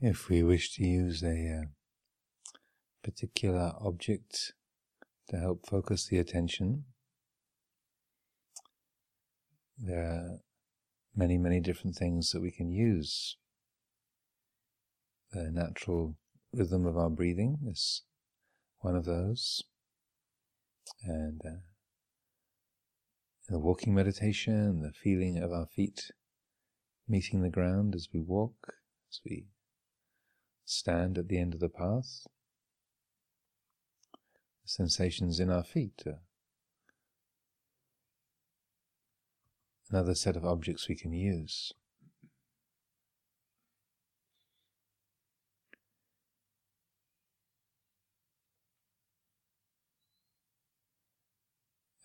If we wish to use a uh, particular object to help focus the attention, there are many, many different things that we can use. The natural rhythm of our breathing is one of those. And uh, the walking meditation, the feeling of our feet meeting the ground as we walk, as we stand at the end of the path. The sensations in our feet. Another set of objects we can use.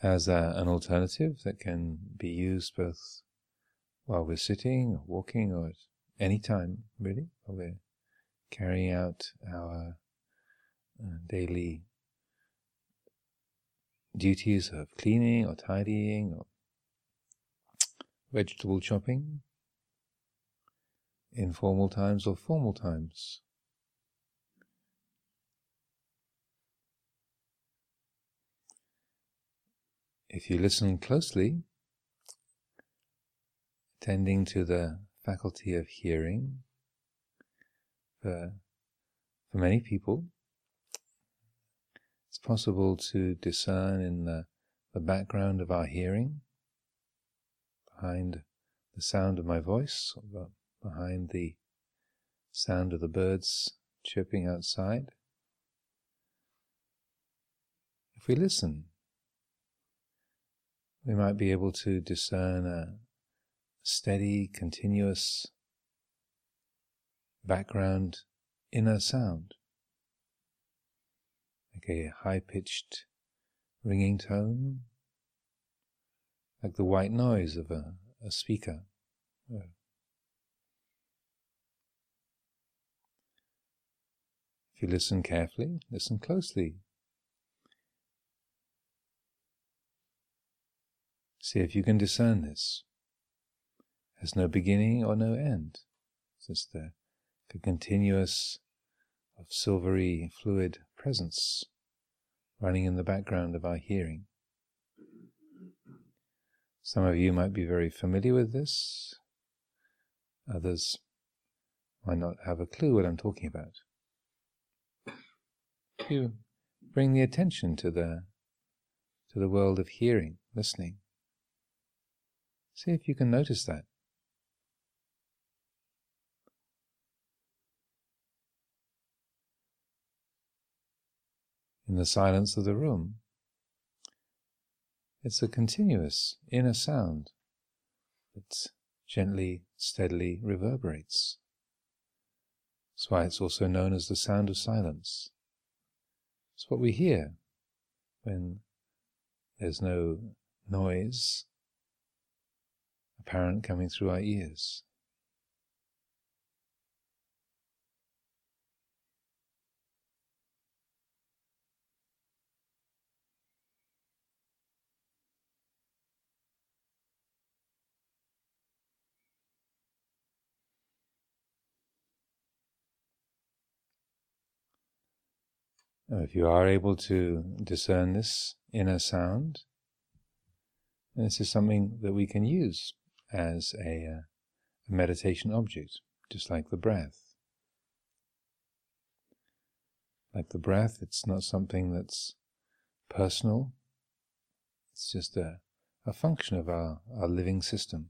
As an alternative that can be used both while we're sitting or walking or at any time, really, while we're carrying out our uh, daily duties of cleaning or tidying or vegetable chopping, informal times or formal times. If you listen closely, tending to the faculty of hearing, for, for many people, it's possible to discern in the, the background of our hearing, behind the sound of my voice, behind the sound of the birds chirping outside. If we listen, we might be able to discern a steady, continuous background inner sound, like a high pitched ringing tone, like the white noise of a, a speaker. If you listen carefully, listen closely. See if you can discern this. Has no beginning or no end. It's just a the continuous of silvery fluid presence running in the background of our hearing. Some of you might be very familiar with this, others might not have a clue what I'm talking about. You bring the attention to the to the world of hearing, listening. See if you can notice that. In the silence of the room. It's a continuous inner sound that gently, steadily reverberates. That's why it's also known as the sound of silence. It's what we hear when there's no noise apparent coming through our ears. If you are able to discern this inner sound, this is something that we can use as a, uh, a meditation object, just like the breath. Like the breath, it's not something that's personal, it's just a, a function of our, our living system.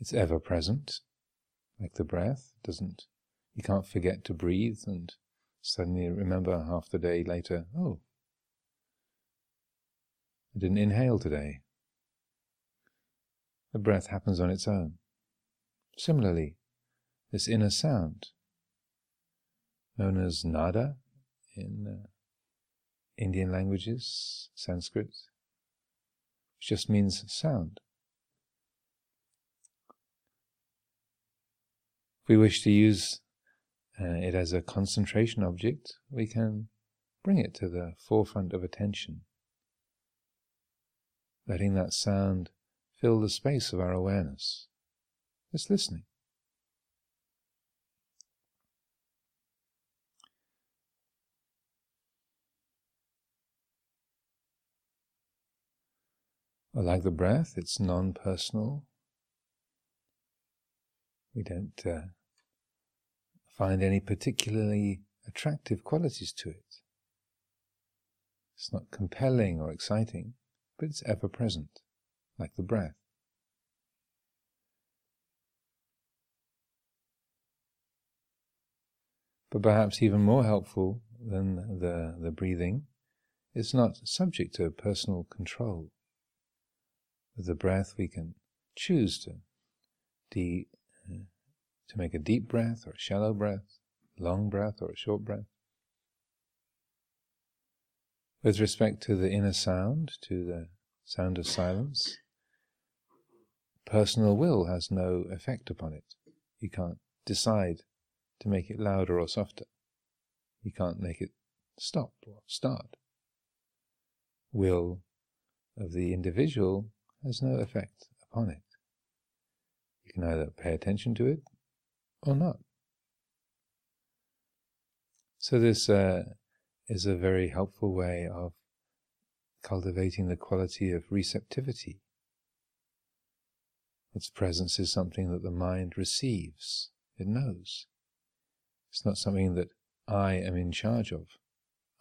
It's ever present, like the breath, doesn't you can't forget to breathe and suddenly remember half the day later, oh, I didn't inhale today. The breath happens on its own. Similarly, this inner sound, known as nada in uh, Indian languages, Sanskrit, just means sound. If we wish to use uh, it as a concentration object, we can bring it to the forefront of attention, letting that sound fill the space of our awareness. Just listening. Or like the breath, it's non personal. We don't uh, find any particularly attractive qualities to it. It's not compelling or exciting, but it's ever present, like the breath. But perhaps even more helpful than the, the breathing, it's not subject to personal control. With the breath, we can choose to, de, uh, to make a deep breath or a shallow breath, long breath or a short breath. With respect to the inner sound, to the sound of silence, personal will has no effect upon it. You can't decide to make it louder or softer. You can't make it stop or start. Will of the individual has no effect upon it. You can either pay attention to it or not. So, this uh, is a very helpful way of cultivating the quality of receptivity. Its presence is something that the mind receives, it knows. It's not something that I am in charge of,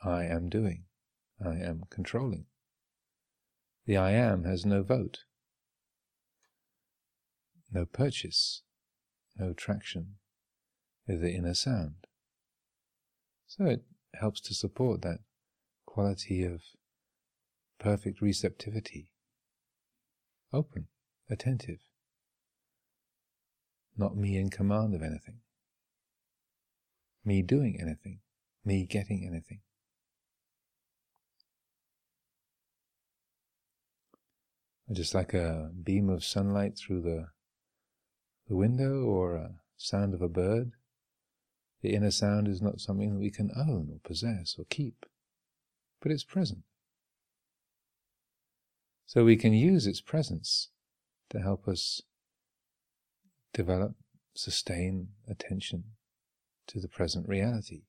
I am doing, I am controlling. The I am has no vote, no purchase, no traction with the inner sound. So it helps to support that quality of perfect receptivity, open, attentive, not me in command of anything, me doing anything, me getting anything. just like a beam of sunlight through the, the window or a sound of a bird. The inner sound is not something that we can own or possess or keep, but it's present. So we can use its presence to help us develop, sustain attention to the present reality.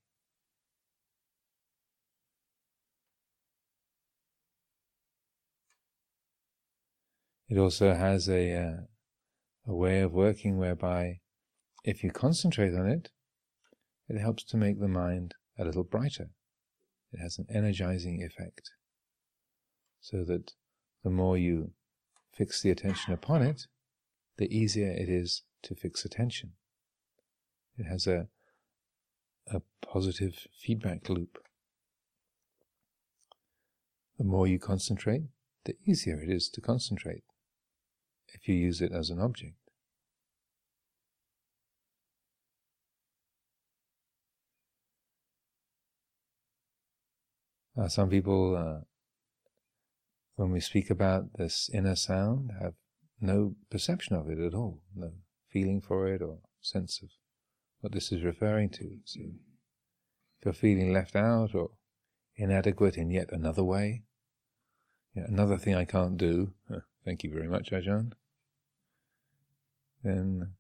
It also has a, uh, a way of working whereby if you concentrate on it, it helps to make the mind a little brighter. It has an energizing effect. So that the more you fix the attention upon it, the easier it is to fix attention. It has a, a positive feedback loop. The more you concentrate, the easier it is to concentrate if you use it as an object. Uh, some people, uh, when we speak about this inner sound, have no perception of it at all, no feeling for it or sense of what this is referring to. So if you're feeling left out or inadequate in yet another way, another thing I can't do, thank you very much, Ajahn, then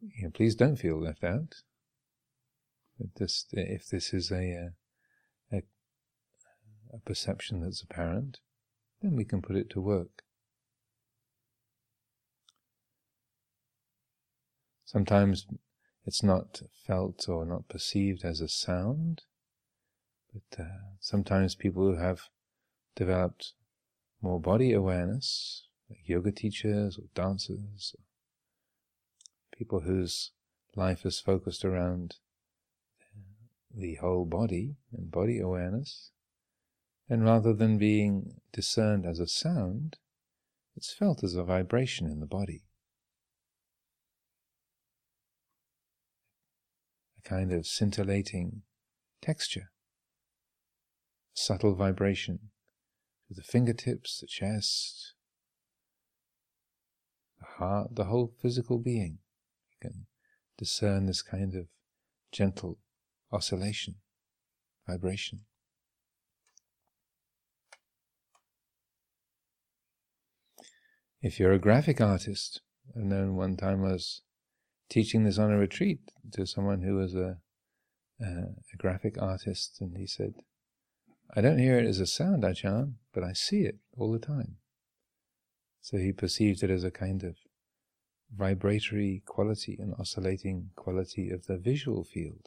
you know, please don't feel left out. Just if this is a, uh, a a perception that's apparent, then we can put it to work. Sometimes it's not felt or not perceived as a sound, but uh, sometimes people who have developed more body awareness, like yoga teachers or dancers, or people whose life is focused around the whole body and body awareness, and rather than being discerned as a sound, it's felt as a vibration in the body. A kind of scintillating texture, subtle vibration to the fingertips, the chest, the heart, the whole physical being. Can discern this kind of gentle oscillation, vibration. If you're a graphic artist I've known one time I was teaching this on a retreat to someone who was a, a, a graphic artist, and he said, I don't hear it as a sound, Ajahn, but I see it all the time. So he perceived it as a kind of vibratory quality, and oscillating quality of the visual field.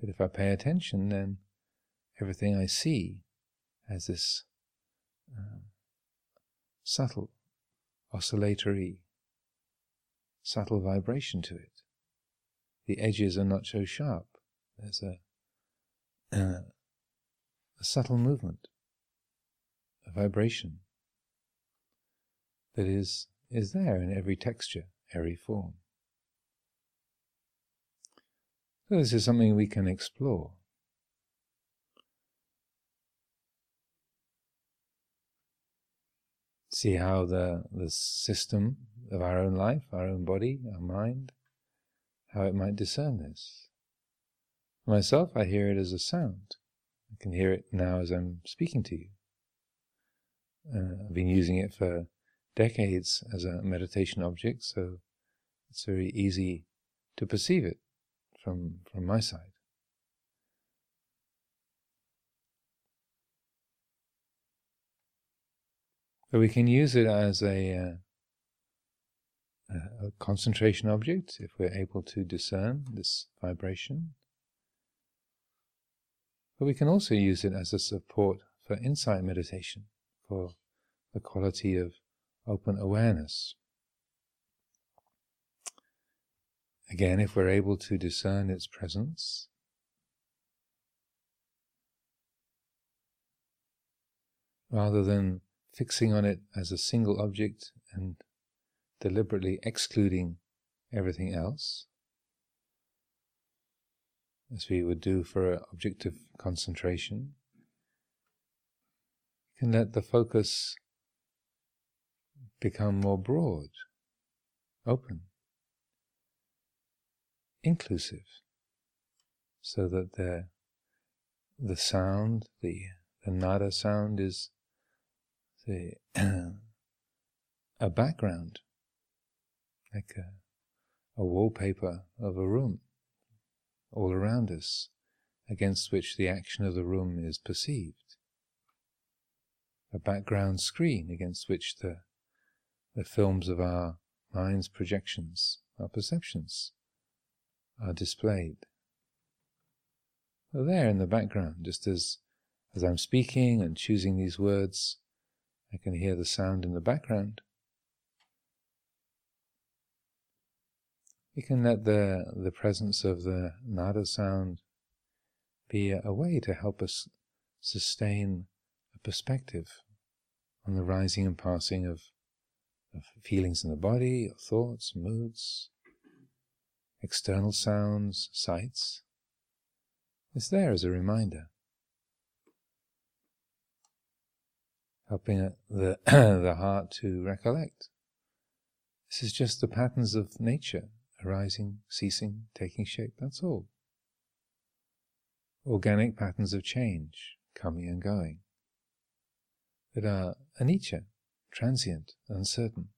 That if I pay attention, then everything I see has this uh, subtle, oscillatory, subtle vibration to it. The edges are not so sharp. There's a, uh, a subtle movement, a vibration that is, is there in every texture, every form. So this is something we can explore. See how the, the system of our own life, our own body, our mind, how it might discern this. Myself, I hear it as a sound. I can hear it now as I'm speaking to you. Uh, I've been using it for decades as a meditation object, so it's very easy to perceive it from, from my side. But we can use it as a, uh, a concentration object if we're able to discern this vibration. But we can also use it as a support for insight meditation, for the quality of open awareness. Again, if we're able to discern its presence, rather than fixing on it as a single object and deliberately excluding everything else, as we would do for an object of concentration, you can let the focus become more broad, open, inclusive, so that the the sound, the the nada sound is the a background, like a, a wallpaper of a room all around us, against which the action of the room is perceived. A background screen against which the, the films of our mind's projections, our perceptions, are displayed. They're there in the background, just as, as I'm speaking and choosing these words, I can hear the sound in the background. We can let the, the presence of the nada sound be a, a way to help us sustain a perspective on the rising and passing of, of feelings in the body, of thoughts, moods, external sounds, sights. It's there as a reminder. helping the, the heart to recollect. This is just the patterns of nature, arising, ceasing, taking shape, that's all. Organic patterns of change, coming and going, that are anicca, transient, uncertain,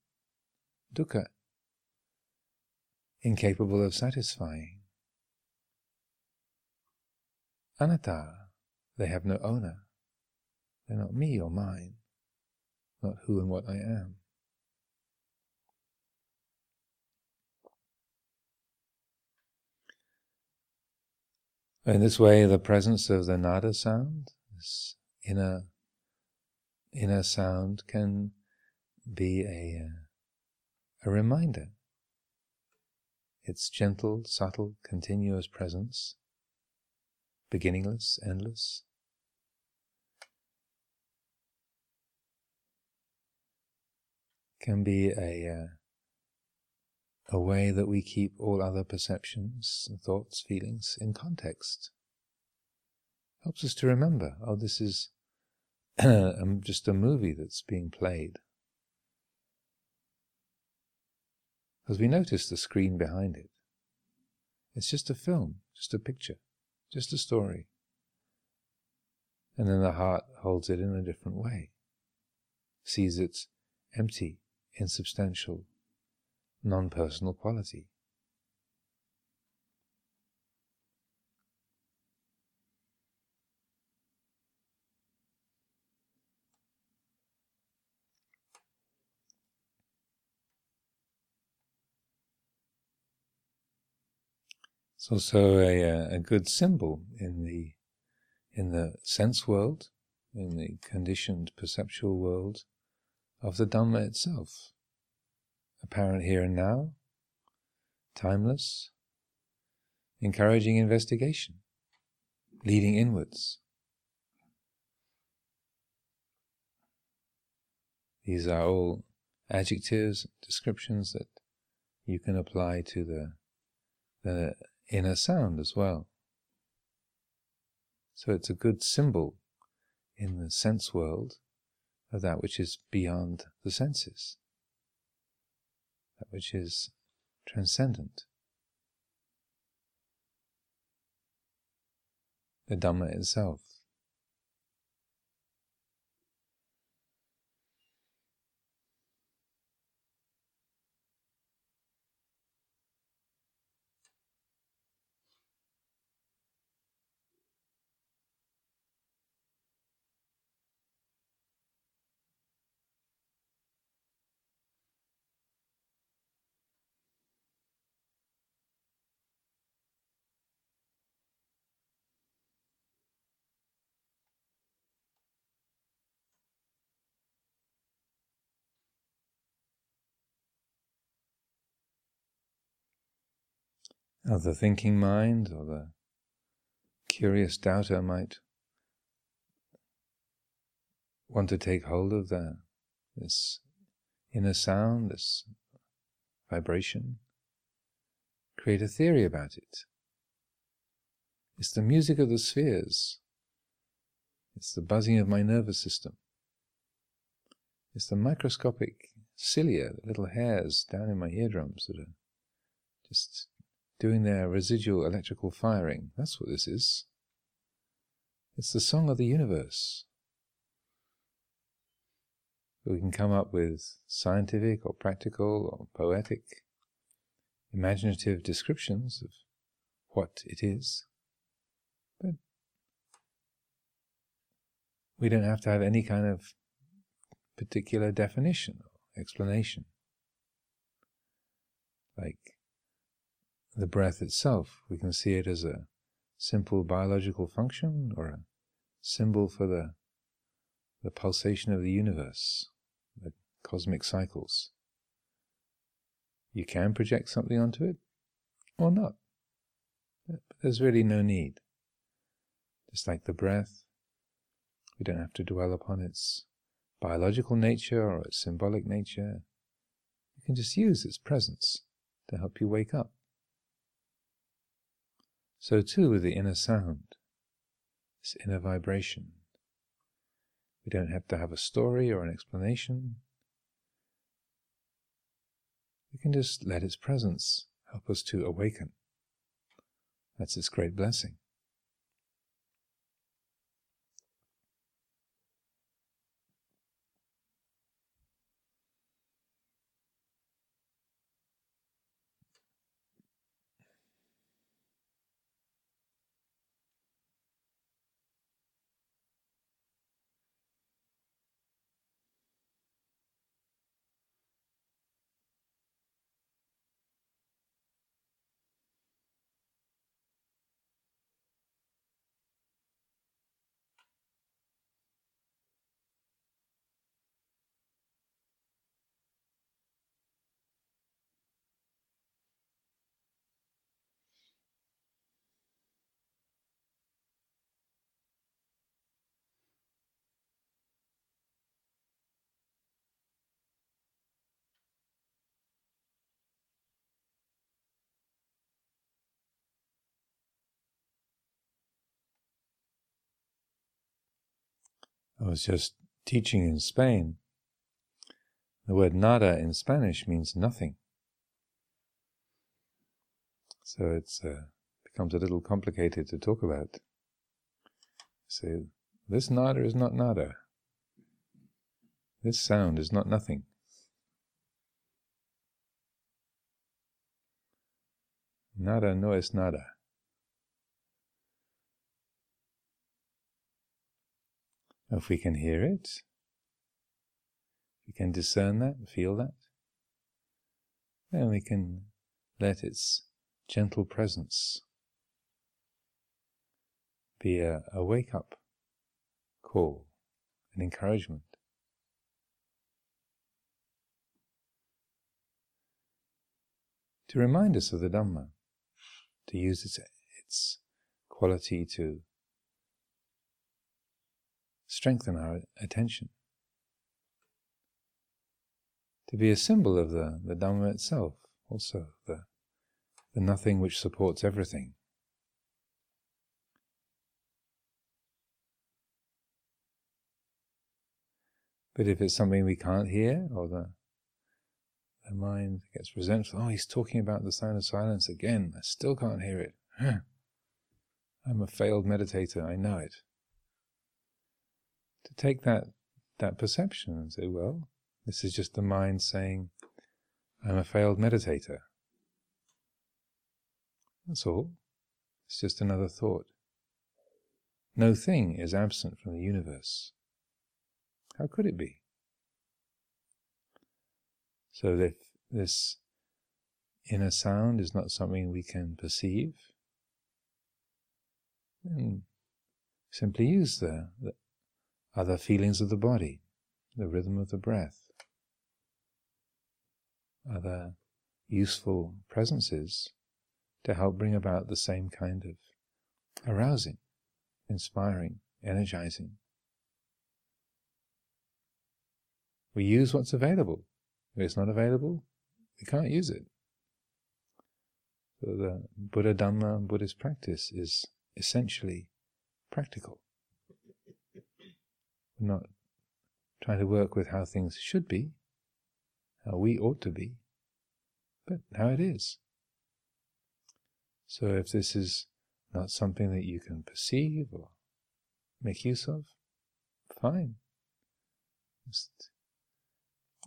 dukkha, incapable of satisfying, anatta, they have no owner, they're not me or mine. Not who and what I am. In this way, the presence of the nada sound, this inner inner sound, can be a a reminder. Its gentle, subtle, continuous presence, beginningless, endless, can be a uh, a way that we keep all other perceptions, thoughts, feelings in context. Helps us to remember, oh, this is um, just a movie that's being played. Because we notice the screen behind it. It's just a film, just a picture, just a story. And then the heart holds it in a different way, sees it's empty, insubstantial, non personal quality. It's also a, uh, a good symbol in the in the sense world, in the conditioned perceptual world of the Dhamma itself, apparent here and now, timeless, encouraging investigation, leading inwards. These are all adjectives, descriptions that you can apply to the, the inner sound as well. So it's a good symbol in the sense world of that which is beyond the senses, that which is transcendent. The Dhamma itself. Of the thinking mind or the curious doubter might want to take hold of the, this inner sound, this vibration, create a theory about it. It's the music of the spheres. It's the buzzing of my nervous system. It's the microscopic cilia, the little hairs down in my eardrums that are just doing their residual electrical firing. That's what this is. It's the song of the universe. We can come up with scientific or practical or poetic, imaginative descriptions of what it is. But we don't have to have any kind of particular definition or explanation. Like the breath itself. We can see it as a simple biological function or a symbol for the, the pulsation of the universe, the cosmic cycles. You can project something onto it or not. But There's really no need. Just like the breath, we don't have to dwell upon its biological nature or its symbolic nature. You can just use its presence to help you wake up. So too with the inner sound, this inner vibration. We don't have to have a story or an explanation. We can just let its presence help us to awaken. That's its great blessing. I was just teaching in Spain. The word nada in Spanish means nothing. So it uh, becomes a little complicated to talk about. So this nada is not nada. This sound is not nothing. Nada no es nada. If we can hear it, we can discern that, feel that, then we can let its gentle presence be a, a wake up call, an encouragement. To remind us of the Dhamma, to use its, its quality to strengthen our attention, to be a symbol of the, the Dhamma itself, also, the, the nothing which supports everything. But if it's something we can't hear, or the, the mind gets resentful, oh, he's talking about the sound of silence again, I still can't hear it. I'm a failed meditator, I know it. To take that, that perception and say, well, this is just the mind saying, I'm a failed meditator. That's all. It's just another thought. No thing is absent from the universe. How could it be? So if this inner sound is not something we can perceive, then simply use the, the other feelings of the body, the rhythm of the breath, other useful presences to help bring about the same kind of arousing, inspiring, energizing. We use what's available. If it's not available, we can't use it. So the Buddha Dhamma, Buddhist practice is essentially practical. Not trying to work with how things should be, how we ought to be, but how it is. So if this is not something that you can perceive or make use of, fine. Just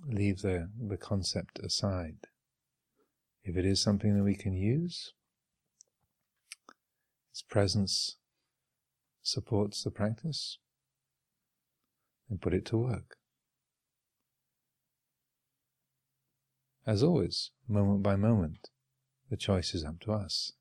leave the, the concept aside. If it is something that we can use, its presence supports the practice, then put it to work. As always, moment by moment, the choice is up to us.